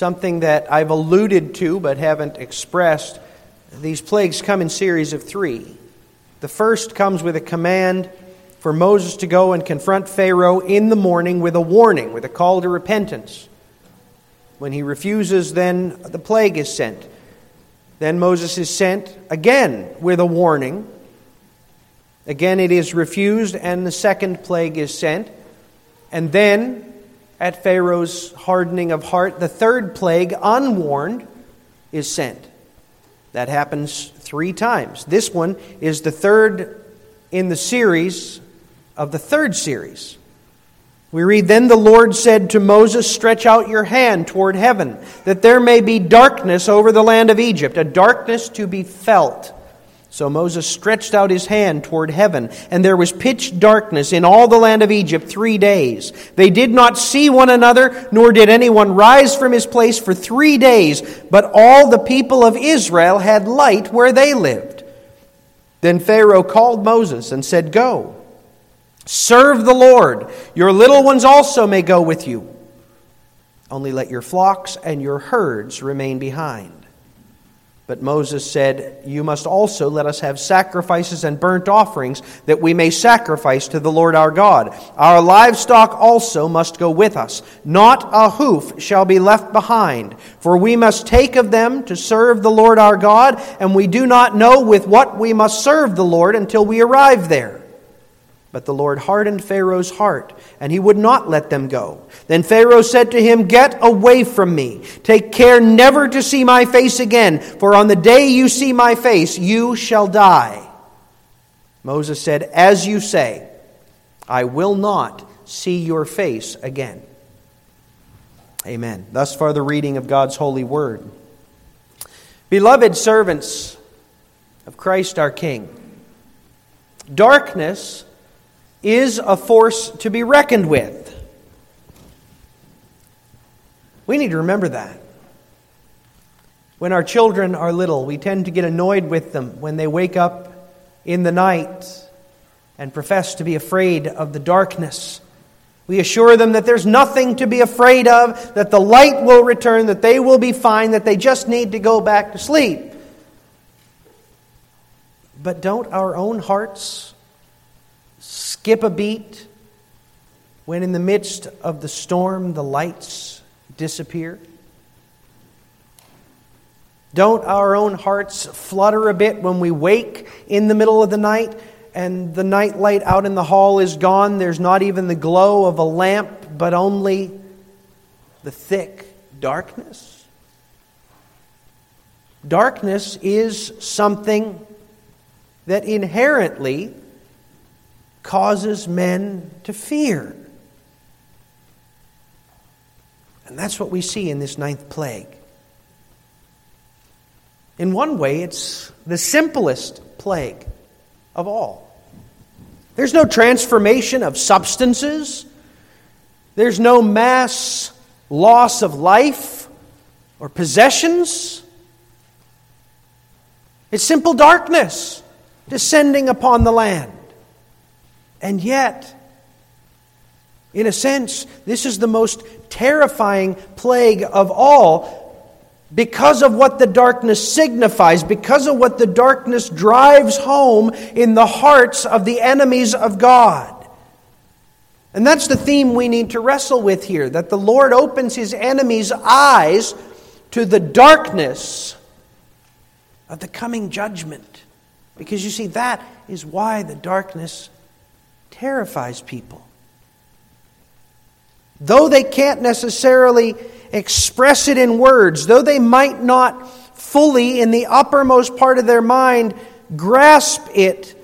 something that I've alluded to but haven't expressed. These plagues come in series of three. The first comes with a command for Moses to go and confront Pharaoh in the morning with a warning, with a call to repentance. When he refuses, then the plague is sent. Then Moses is sent again with a warning. Again, it is refused, and the second plague is sent. And then, at Pharaoh's hardening of heart, the third plague, unwarned, is sent. That happens three times. This one is the third in the series of the third series. We read, Then the Lord said to Moses, Stretch out your hand toward heaven, that there may be darkness over the land of Egypt, a darkness to be felt. So Moses stretched out his hand toward heaven, and there was pitch darkness in all the land of Egypt three days. They did not see one another, nor did anyone rise from his place for three days, but all the people of Israel had light where they lived. Then Pharaoh called Moses and said, Go. Serve the Lord. Your little ones also may go with you. Only let your flocks and your herds remain behind. But Moses said, You must also let us have sacrifices and burnt offerings, that we may sacrifice to the Lord our God. Our livestock also must go with us. Not a hoof shall be left behind, for we must take of them to serve the Lord our God, and we do not know with what we must serve the Lord until we arrive there. But the Lord hardened Pharaoh's heart, and he would not let them go. Then Pharaoh said to him, Get away from me. Take care never to see my face again, for on the day you see my face, you shall die. Moses said, As you say, I will not see your face again. Amen. Thus far, the reading of God's holy word. Beloved servants of Christ our King, darkness is a force to be reckoned with. We need to remember that. When our children are little, we tend to get annoyed with them when they wake up in the night and profess to be afraid of the darkness. We assure them that there's nothing to be afraid of, that the light will return, that they will be fine, that they just need to go back to sleep. But don't our own hearts skip a beat when, in the midst of the storm, the lights disappear? Don't our own hearts flutter a bit when we wake in the middle of the night and the night light out in the hall is gone? There's not even the glow of a lamp, but only the thick darkness. Darkness is something that inherently causes men to fear. And that's what we see in this ninth plague. In one way, it's the simplest plague of all. There's no transformation of substances, there's no mass loss of life or possessions. It's simple darkness descending upon the land. And yet, in a sense, this is the most terrifying plague of all because of what the darkness signifies, because of what the darkness drives home in the hearts of the enemies of God. And that's the theme we need to wrestle with here that the Lord opens his enemies' eyes to the darkness of the coming judgment. Because you see, that is why the darkness terrifies people. Though they can't necessarily express it in words, though they might not fully, in the uppermost part of their mind, grasp it,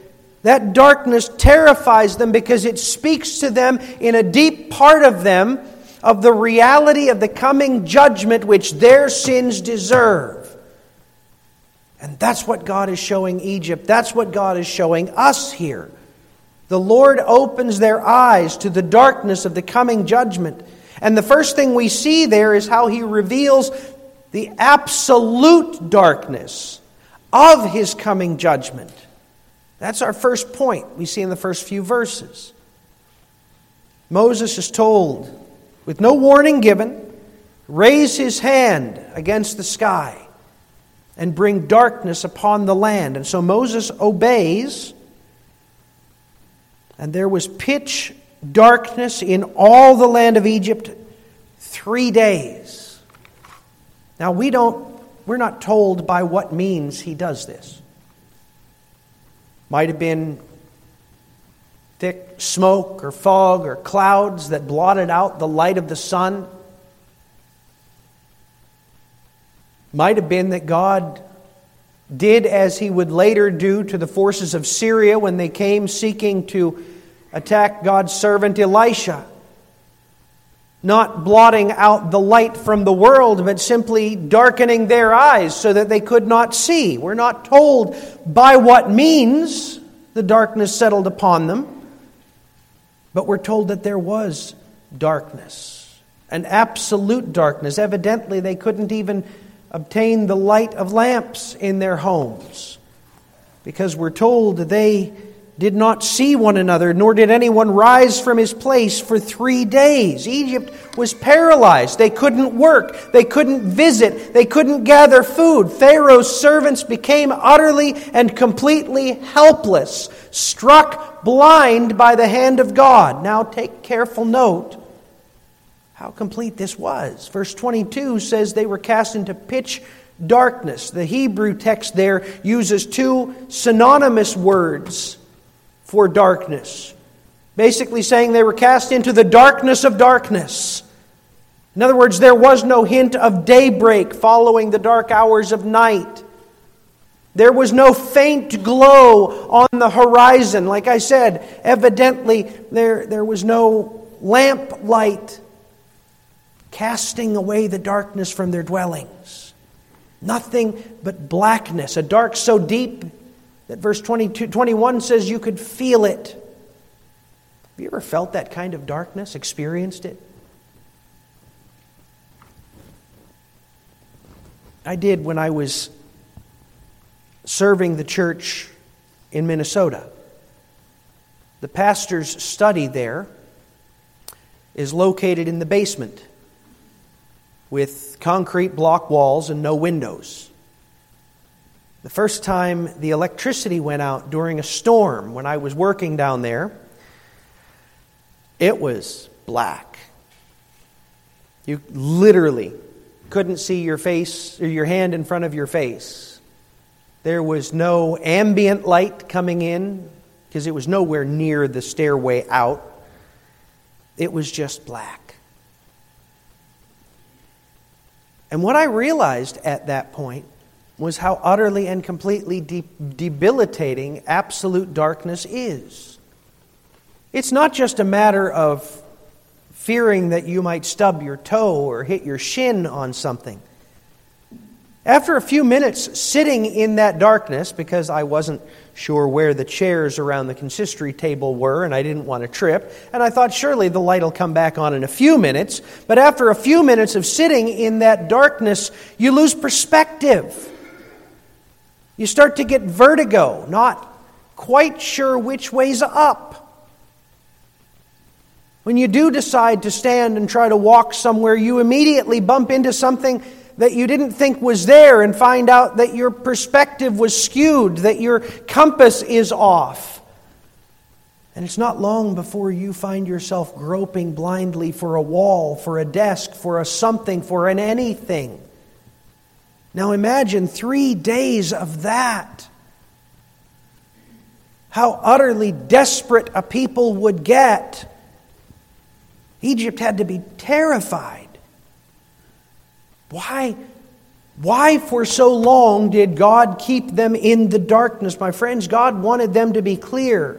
that darkness terrifies them because it speaks to them in a deep part of them of the reality of the coming judgment which their sins deserve. And that's what God is showing Egypt. That's what God is showing us here. The Lord opens their eyes to the darkness of the coming judgment. And the first thing we see there is how he reveals the absolute darkness of his coming judgment. That's our first point we see in the first few verses. Moses is told, with no warning given, raise his hand against the sky and bring darkness upon the land. And so Moses obeys, and there was pitch darkness in all the land of Egypt three days. Now we don't we're not told by what means he does this. Might have been thick smoke or fog or clouds that blotted out the light of the sun. Might have been that God did as he would later do to the forces of Syria when they came seeking to attack God's servant Elisha. Not blotting out the light from the world, but simply darkening their eyes so that they could not see. We're not told by what means the darkness settled upon them. But we're told that there was darkness, an absolute darkness. Evidently, they couldn't even obtain the light of lamps in their homes because we're told they did not see one another, nor did anyone rise from his place for three days. Egypt was paralyzed. They couldn't work. They couldn't visit. They couldn't gather food. Pharaoh's servants became utterly and completely helpless, struck blind by the hand of God. Now take careful note how complete this was. Verse 22 says they were cast into pitch darkness. The Hebrew text there uses two synonymous words for darkness. Basically, saying they were cast into the darkness of darkness. In other words, there was no hint of daybreak following the dark hours of night. There was no faint glow on the horizon. Like I said, evidently, there, there was no lamp light casting away the darkness from their dwellings. Nothing but blackness, a dark so deep that verse 22, 21 says you could feel it. Have you ever felt that kind of darkness, experienced it? I did when I was serving the church in Minnesota. The pastor's study there is located in the basement with concrete block walls and no windows. The first time the electricity went out during a storm when I was working down there, it was black. You literally couldn't see your face or your hand in front of your face. There was no ambient light coming in because it was nowhere near the stairway out. It was just black. And what I realized at that point was how utterly and completely de- debilitating absolute darkness is. It's not just a matter of fearing that you might stub your toe or hit your shin on something. After a few minutes sitting in that darkness, because I wasn't sure where the chairs around the consistory table were and I didn't want to trip, and I thought surely the light will come back on in a few minutes, but after a few minutes of sitting in that darkness, you lose perspective. You start to get vertigo, not quite sure which way's up. When you do decide to stand and try to walk somewhere, you immediately bump into something that you didn't think was there and find out that your perspective was skewed, that your compass is off. And it's not long before you find yourself groping blindly for a wall, for a desk, for a something, for an anything. Now imagine three days of that. How utterly desperate a people would get. Egypt had to be terrified. Why? Why for so long did God keep them in the darkness? My friends, God wanted them to be clear.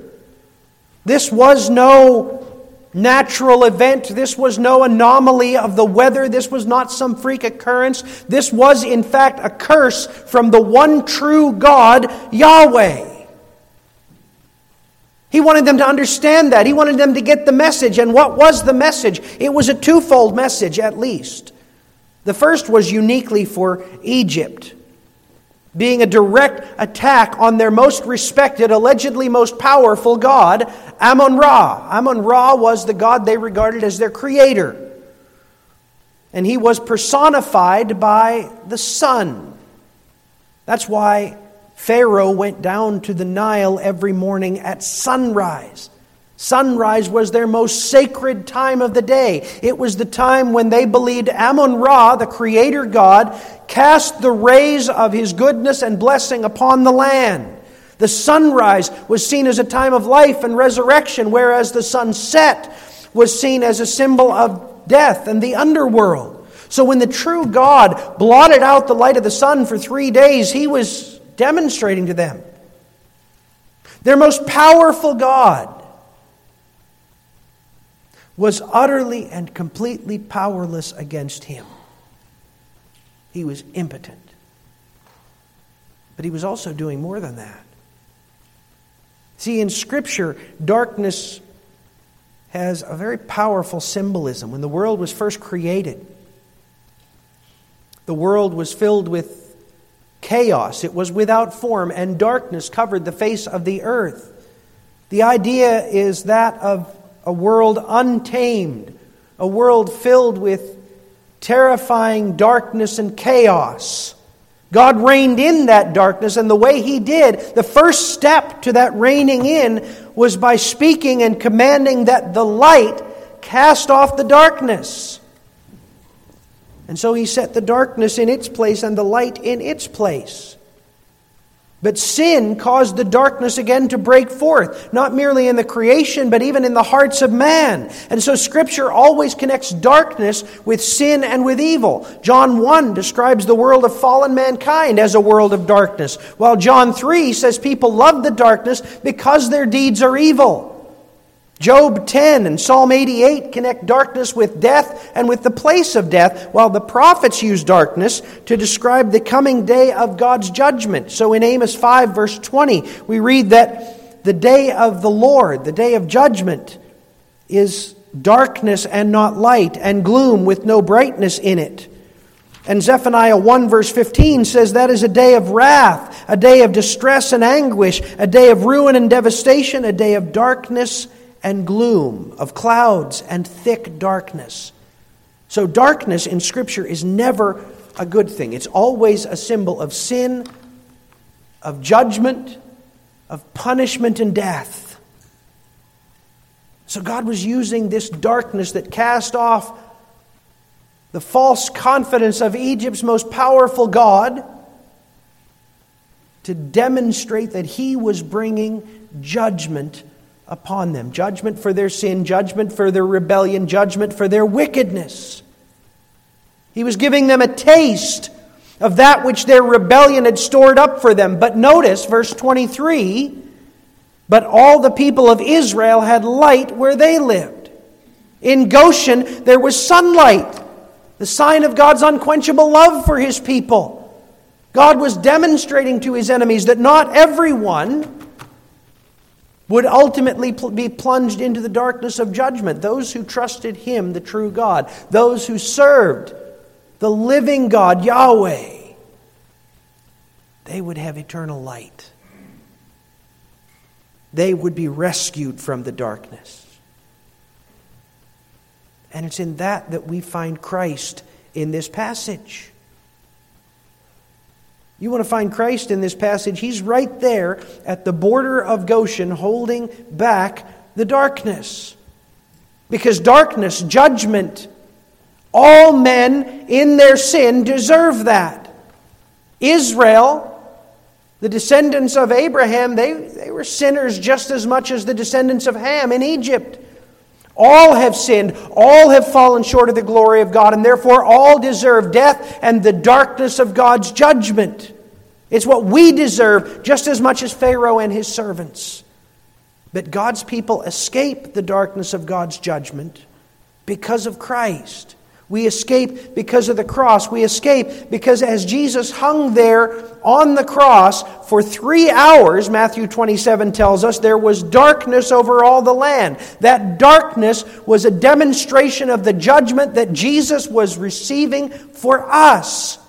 This was no natural event. This was no anomaly of the weather. This was not some freak occurrence. This was, in fact, a curse from the one true God, Yahweh. He wanted them to understand that. He wanted them to get the message. And what was the message? It was a twofold message, at least. The first was uniquely for Egypt being a direct attack on their most respected, allegedly most powerful god, Amun Ra. Amun Ra was the god they regarded as their creator. and he was personified by the sun. That's why Pharaoh went down to the Nile every morning at sunrise. Sunrise was their most sacred time of the day. It was the time when they believed Amun Ra, the creator God, cast the rays of his goodness and blessing upon the land. The sunrise was seen as a time of life and resurrection, whereas the sunset was seen as a symbol of death and the underworld. So when the true God blotted out the light of the sun for three days, he was demonstrating to them their most powerful God was utterly and completely powerless against him. He was impotent. But he was also doing more than that. See, in Scripture, darkness has a very powerful symbolism. When the world was first created, the world was filled with chaos, it was without form, and darkness covered the face of the earth. The idea is that of a world untamed, a world filled with terrifying darkness and chaos. God reined in that darkness, and the way He did, the first step to that reining in was by speaking and commanding that the light cast off the darkness. And so He set the darkness in its place and the light in its place. But sin caused the darkness again to break forth, not merely in the creation, but even in the hearts of man. And so Scripture always connects darkness with sin and with evil. John 1 describes the world of fallen mankind as a world of darkness, while John 3 says people love the darkness because their deeds are evil. Job 10 and Psalm 88 connect darkness with death and with the place of death, while the prophets use darkness to describe the coming day of God's judgment. So in Amos 5, verse 20, we read that the day of the Lord, the day of judgment, is darkness and not light, and gloom with no brightness in it. And Zephaniah 1, verse 15 says that is a day of wrath, a day of distress and anguish, a day of ruin and devastation, a day of darkness and gloom, of clouds and thick darkness. So, darkness in Scripture is never a good thing. It's always a symbol of sin, of judgment, of punishment and death. So, God was using this darkness that cast off the false confidence of Egypt's most powerful God to demonstrate that He was bringing judgment upon them judgment for their sin, judgment for their rebellion, judgment for their wickedness. He was giving them a taste of that which their rebellion had stored up for them. But notice, verse 23 But all the people of Israel had light where they lived. In Goshen, there was sunlight, the sign of God's unquenchable love for his people. God was demonstrating to his enemies that not everyone would ultimately be plunged into the darkness of judgment. Those who trusted Him, the true God, those who served the living God, Yahweh, they would have eternal light. They would be rescued from the darkness. And it's in that that we find Christ in this passage. You want to find Christ in this passage? He's right there at the border of Goshen holding back the darkness. Because darkness, judgment, all men in their sin deserve that. Israel, the descendants of Abraham, they, they were sinners just as much as the descendants of Ham in Egypt. All have sinned, all have fallen short of the glory of God, and therefore all deserve death and the darkness of God's judgment. It's what we deserve just as much as Pharaoh and his servants. But God's people escape the darkness of God's judgment because of Christ. We escape because of the cross. We escape because as Jesus hung there on the cross for three hours, Matthew 27 tells us, there was darkness over all the land. That darkness was a demonstration of the judgment that Jesus was receiving for us.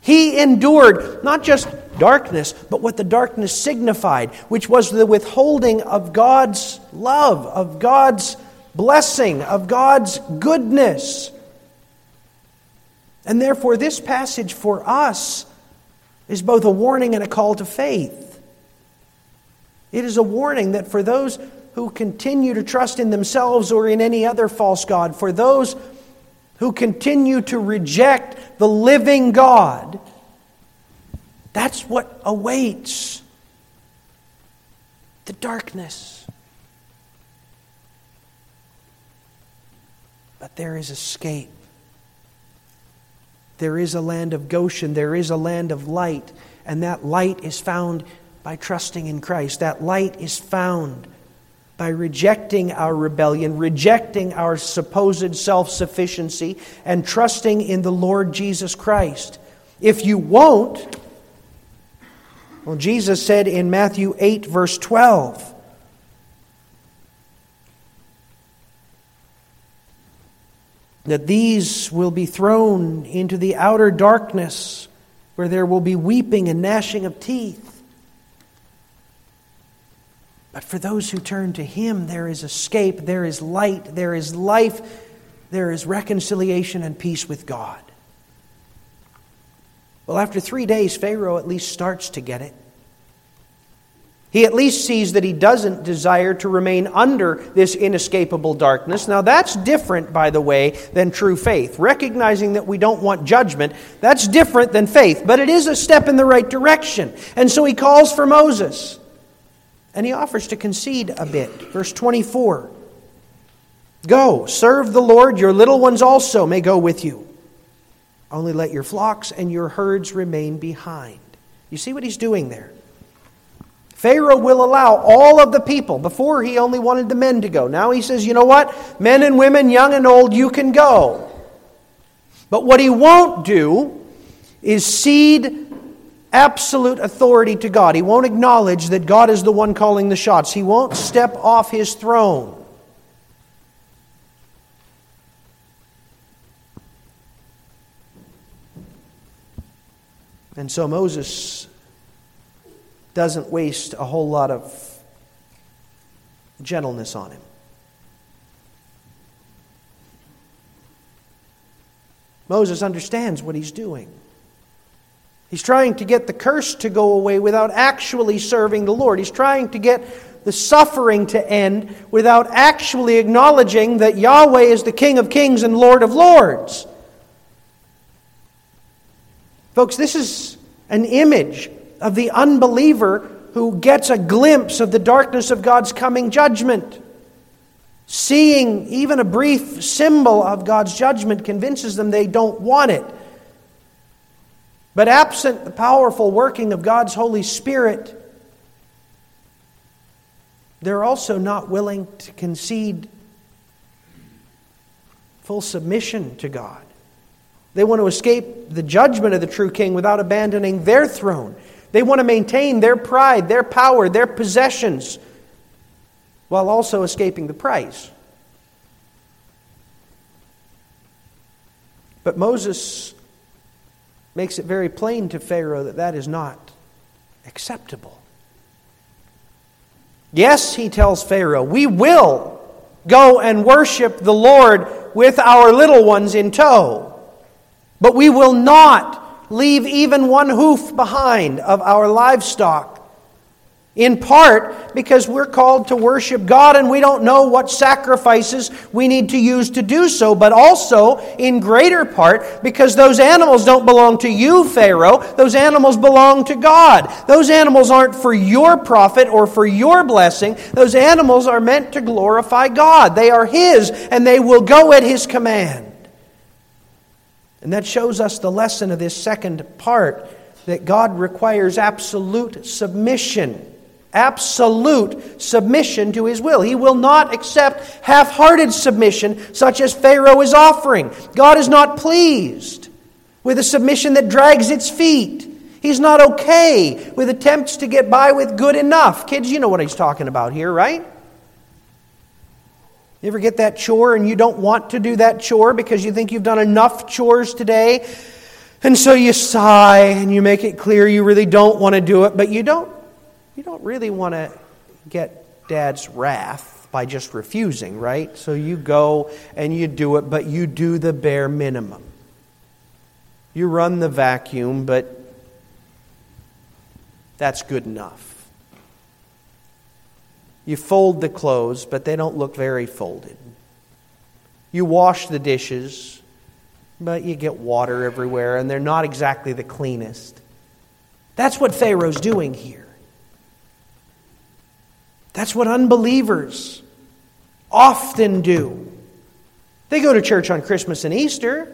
He endured not just darkness, but what the darkness signified, which was the withholding of God's love, of God's blessing, of God's goodness. And therefore, this passage for us is both a warning and a call to faith. It is a warning that for those who continue to trust in themselves or in any other false God, for those who continue to reject the living God, that's what awaits the darkness. But there is escape. There is a land of Goshen, there is a land of light, and that light is found by trusting in Christ. That light is found by rejecting our rebellion, rejecting our supposed self sufficiency, and trusting in the Lord Jesus Christ. If you won't, well, Jesus said in Matthew 8, verse 12, that these will be thrown into the outer darkness where there will be weeping and gnashing of teeth. But for those who turn to Him, there is escape, there is light, there is life, there is reconciliation and peace with God. Well, after three days, Pharaoh at least starts to get it. He at least sees that he doesn't desire to remain under this inescapable darkness. Now, that's different, by the way, than true faith. Recognizing that we don't want judgment, that's different than faith, but it is a step in the right direction. And so he calls for Moses, and he offers to concede a bit. Verse 24 Go, serve the Lord, your little ones also may go with you. Only let your flocks and your herds remain behind. You see what he's doing there? Pharaoh will allow all of the people. Before, he only wanted the men to go. Now he says, you know what? Men and women, young and old, you can go. But what he won't do is cede absolute authority to God. He won't acknowledge that God is the one calling the shots. He won't step off his throne. And so Moses doesn't waste a whole lot of gentleness on him. Moses understands what he's doing. He's trying to get the curse to go away without actually serving the Lord. He's trying to get the suffering to end without actually acknowledging that Yahweh is the King of kings and Lord of lords. Folks, this is an image of the unbeliever who gets a glimpse of the darkness of God's coming judgment. Seeing even a brief symbol of God's judgment convinces them they don't want it. But absent the powerful working of God's Holy Spirit, they're also not willing to concede full submission to God. They want to escape the judgment of the true king without abandoning their throne. They want to maintain their pride, their power, their possessions, while also escaping the price. But Moses makes it very plain to Pharaoh that that is not acceptable. Yes, he tells Pharaoh, we will go and worship the Lord with our little ones in tow, but we will not leave even one hoof behind of our livestock. In part because we're called to worship God and we don't know what sacrifices we need to use to do so, but also in greater part because those animals don't belong to you, Pharaoh. Those animals belong to God. Those animals aren't for your profit or for your blessing. Those animals are meant to glorify God. They are His and they will go at His command. And that shows us the lesson of this second part that God requires absolute submission. Absolute submission to his will. He will not accept half hearted submission such as Pharaoh is offering. God is not pleased with a submission that drags its feet. He's not okay with attempts to get by with good enough. Kids, you know what he's talking about here, right? You ever get that chore and you don't want to do that chore because you think you've done enough chores today? And so you sigh and you make it clear you really don't want to do it, but you don't you don't really want to get dad's wrath by just refusing, right? So you go and you do it, but you do the bare minimum. You run the vacuum, but that's good enough. You fold the clothes, but they don't look very folded. You wash the dishes, but you get water everywhere, and they're not exactly the cleanest. That's what Pharaoh's doing here. That's what unbelievers often do. They go to church on Christmas and Easter.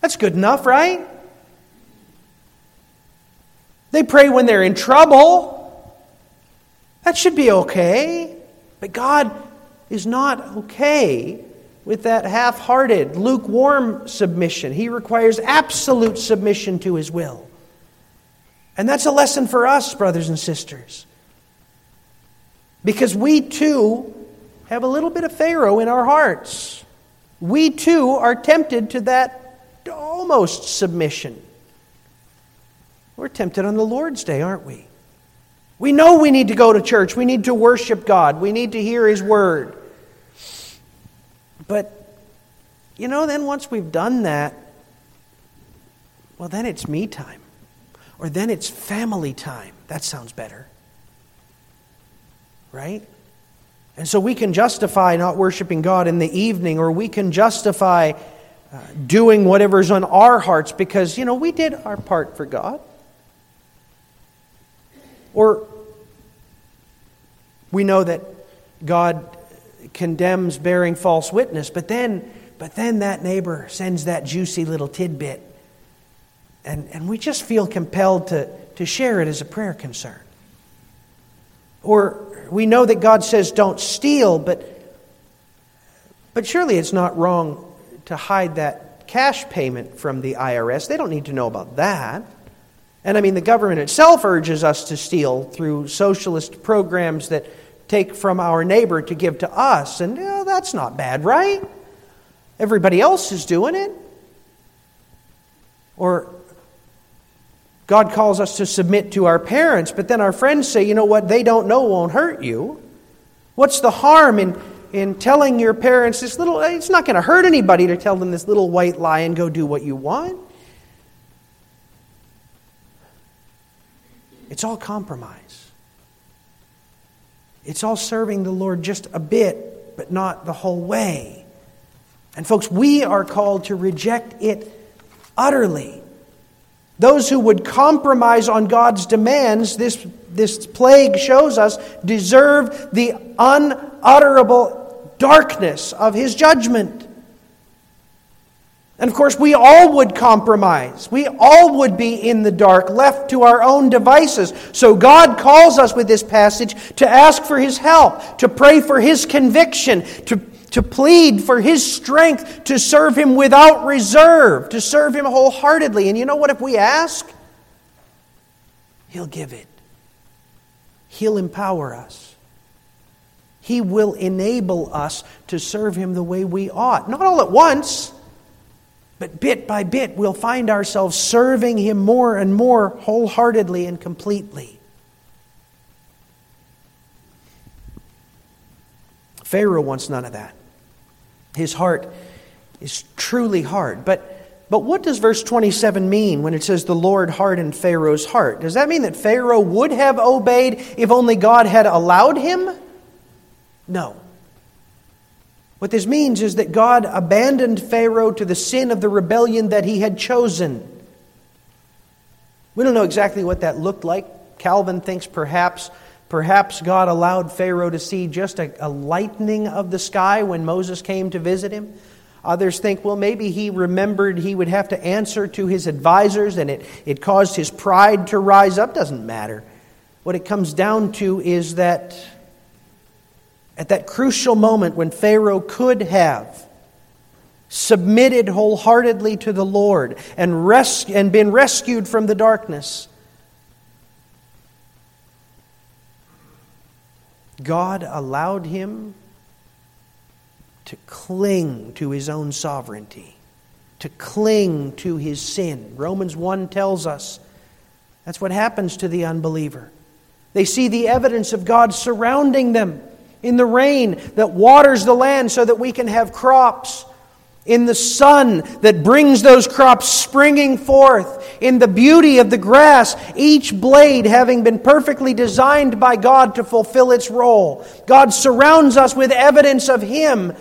That's good enough, right? They pray when they're in trouble. That should be okay. But God is not okay with that half hearted, lukewarm submission. He requires absolute submission to His will. And that's a lesson for us, brothers and sisters. Because we too have a little bit of Pharaoh in our hearts. We too are tempted to that almost submission. We're tempted on the Lord's Day, aren't we? We know we need to go to church. We need to worship God. We need to hear His Word. But, you know, then once we've done that, well, then it's me time. Or then it's family time. That sounds better. Right? And so we can justify not worshiping God in the evening, or we can justify uh, doing whatever's on our hearts because, you know, we did our part for God. Or we know that God condemns bearing false witness, but then, but then that neighbor sends that juicy little tidbit, and, and we just feel compelled to, to share it as a prayer concern. Or we know that God says don't steal, but, but surely it's not wrong to hide that cash payment from the IRS. They don't need to know about that. And I mean, the government itself urges us to steal through socialist programs that take from our neighbor to give to us. And you know, that's not bad, right? Everybody else is doing it. Or God calls us to submit to our parents, but then our friends say, you know what, they don't know won't hurt you. What's the harm in, in telling your parents this little, it's not going to hurt anybody to tell them this little white lie and go do what you want? It's all compromise. It's all serving the Lord just a bit, but not the whole way. And, folks, we are called to reject it utterly. Those who would compromise on God's demands, this, this plague shows us, deserve the unutterable darkness of His judgment. And of course, we all would compromise. We all would be in the dark, left to our own devices. So God calls us with this passage to ask for His help, to pray for His conviction, to, to plead for His strength, to serve Him without reserve, to serve Him wholeheartedly. And you know what? If we ask, He'll give it, He'll empower us. He will enable us to serve Him the way we ought. Not all at once. But bit by bit, we'll find ourselves serving Him more and more wholeheartedly and completely. Pharaoh wants none of that. His heart is truly hard. But, but what does verse 27 mean when it says the Lord hardened Pharaoh's heart? Does that mean that Pharaoh would have obeyed if only God had allowed him? No. What this means is that God abandoned Pharaoh to the sin of the rebellion that he had chosen. We don't know exactly what that looked like. Calvin thinks perhaps perhaps God allowed Pharaoh to see just a, a lightening of the sky when Moses came to visit him. Others think, well, maybe he remembered he would have to answer to his advisors and it, it caused his pride to rise up. Doesn't matter. What it comes down to is that at that crucial moment when Pharaoh could have submitted wholeheartedly to the Lord and, res- and been rescued from the darkness, God allowed him to cling to his own sovereignty, to cling to his sin. Romans 1 tells us that's what happens to the unbeliever. They see the evidence of God surrounding them in the rain that waters the land so that we can have crops. in the sun that brings those crops springing forth, in the beauty of the grass, each blade having been perfectly designed by God to fulfill its role. God surrounds us with evidence of Him,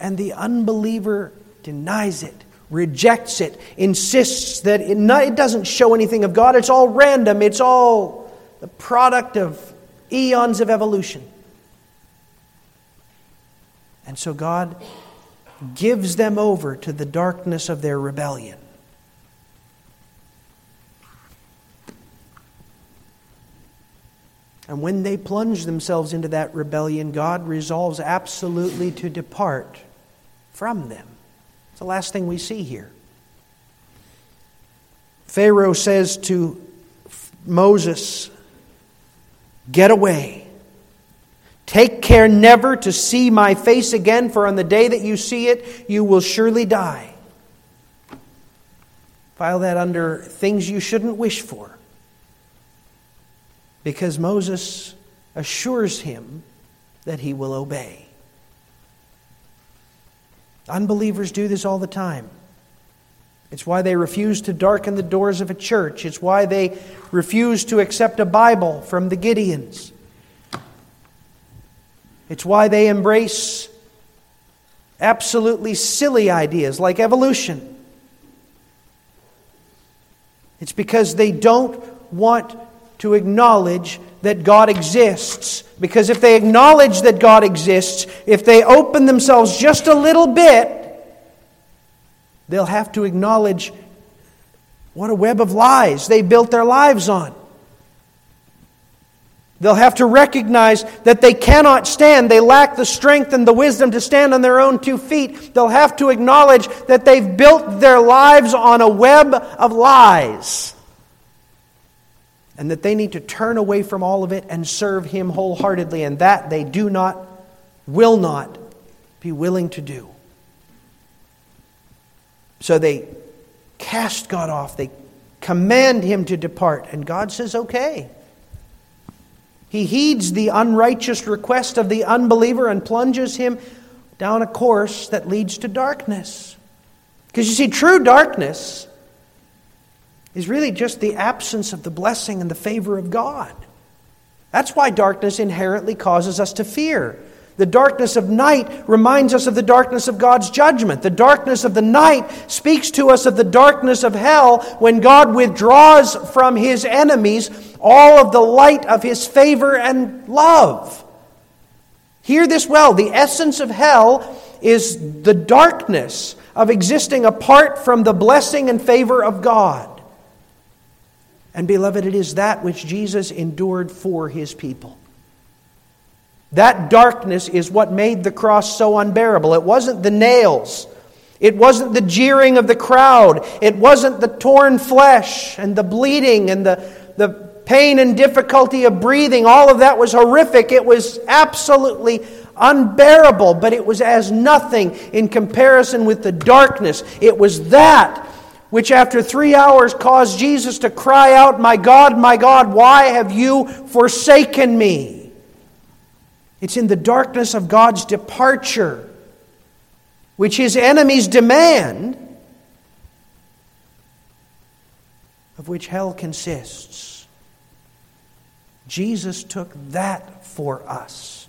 and the unbeliever denies it, rejects it, insists that it, not, it doesn't show anything of God. It's all random, it's all the product of eons of evolution. And so God gives them over to the darkness of their rebellion. And when they plunge themselves into that rebellion, God resolves absolutely to depart from them. It's the last thing we see here. Pharaoh says to Moses, Get away. Take care never to see my face again, for on the day that you see it, you will surely die. File that under things you shouldn't wish for. Because Moses assures him that he will obey. Unbelievers do this all the time. It's why they refuse to darken the doors of a church. It's why they refuse to accept a Bible from the Gideons. It's why they embrace absolutely silly ideas like evolution. It's because they don't want to acknowledge that God exists. Because if they acknowledge that God exists, if they open themselves just a little bit, they'll have to acknowledge what a web of lies they built their lives on. They'll have to recognize that they cannot stand. They lack the strength and the wisdom to stand on their own two feet. They'll have to acknowledge that they've built their lives on a web of lies. And that they need to turn away from all of it and serve Him wholeheartedly. And that they do not, will not be willing to do. So they cast God off. They command Him to depart. And God says, okay. He heeds the unrighteous request of the unbeliever and plunges him down a course that leads to darkness. Because you see, true darkness is really just the absence of the blessing and the favor of God. That's why darkness inherently causes us to fear. The darkness of night reminds us of the darkness of God's judgment. The darkness of the night speaks to us of the darkness of hell when God withdraws from his enemies all of the light of his favor and love. Hear this well. The essence of hell is the darkness of existing apart from the blessing and favor of God. And beloved, it is that which Jesus endured for his people. That darkness is what made the cross so unbearable. It wasn't the nails. It wasn't the jeering of the crowd. It wasn't the torn flesh and the bleeding and the, the pain and difficulty of breathing. All of that was horrific. It was absolutely unbearable, but it was as nothing in comparison with the darkness. It was that which, after three hours, caused Jesus to cry out, My God, my God, why have you forsaken me? It's in the darkness of God's departure, which his enemies demand, of which hell consists. Jesus took that for us,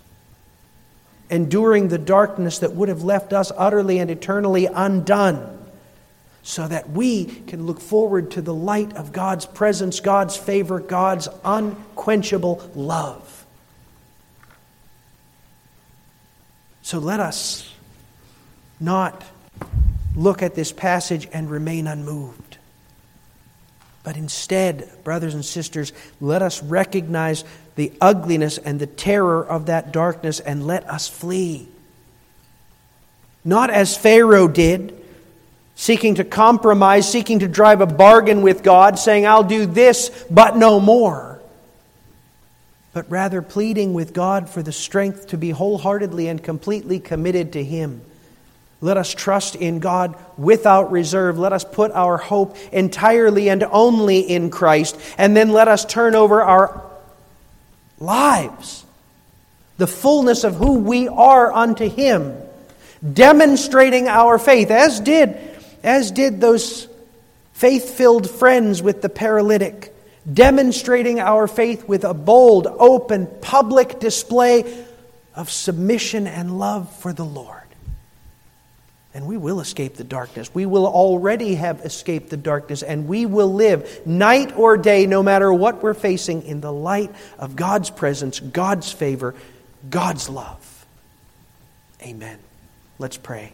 enduring the darkness that would have left us utterly and eternally undone so that we can look forward to the light of God's presence, God's favor, God's unquenchable love. So let us not look at this passage and remain unmoved. But instead, brothers and sisters, let us recognize the ugliness and the terror of that darkness and let us flee. Not as Pharaoh did, seeking to compromise, seeking to drive a bargain with God, saying, I'll do this, but no more but rather pleading with God for the strength to be wholeheartedly and completely committed to Him. Let us trust in God without reserve. Let us put our hope entirely and only in Christ. And then let us turn over our lives, the fullness of who we are unto Him. demonstrating our faith, as did, as did those faith filled friends with the paralytic, demonstrating our faith with a bold, open, public display of submission and love for the Lord. And we will escape the darkness. We will already have escaped the darkness, and we will live night or day, no matter what we're facing, in the light of God's presence, God's favor, God's love. Amen. Let's pray.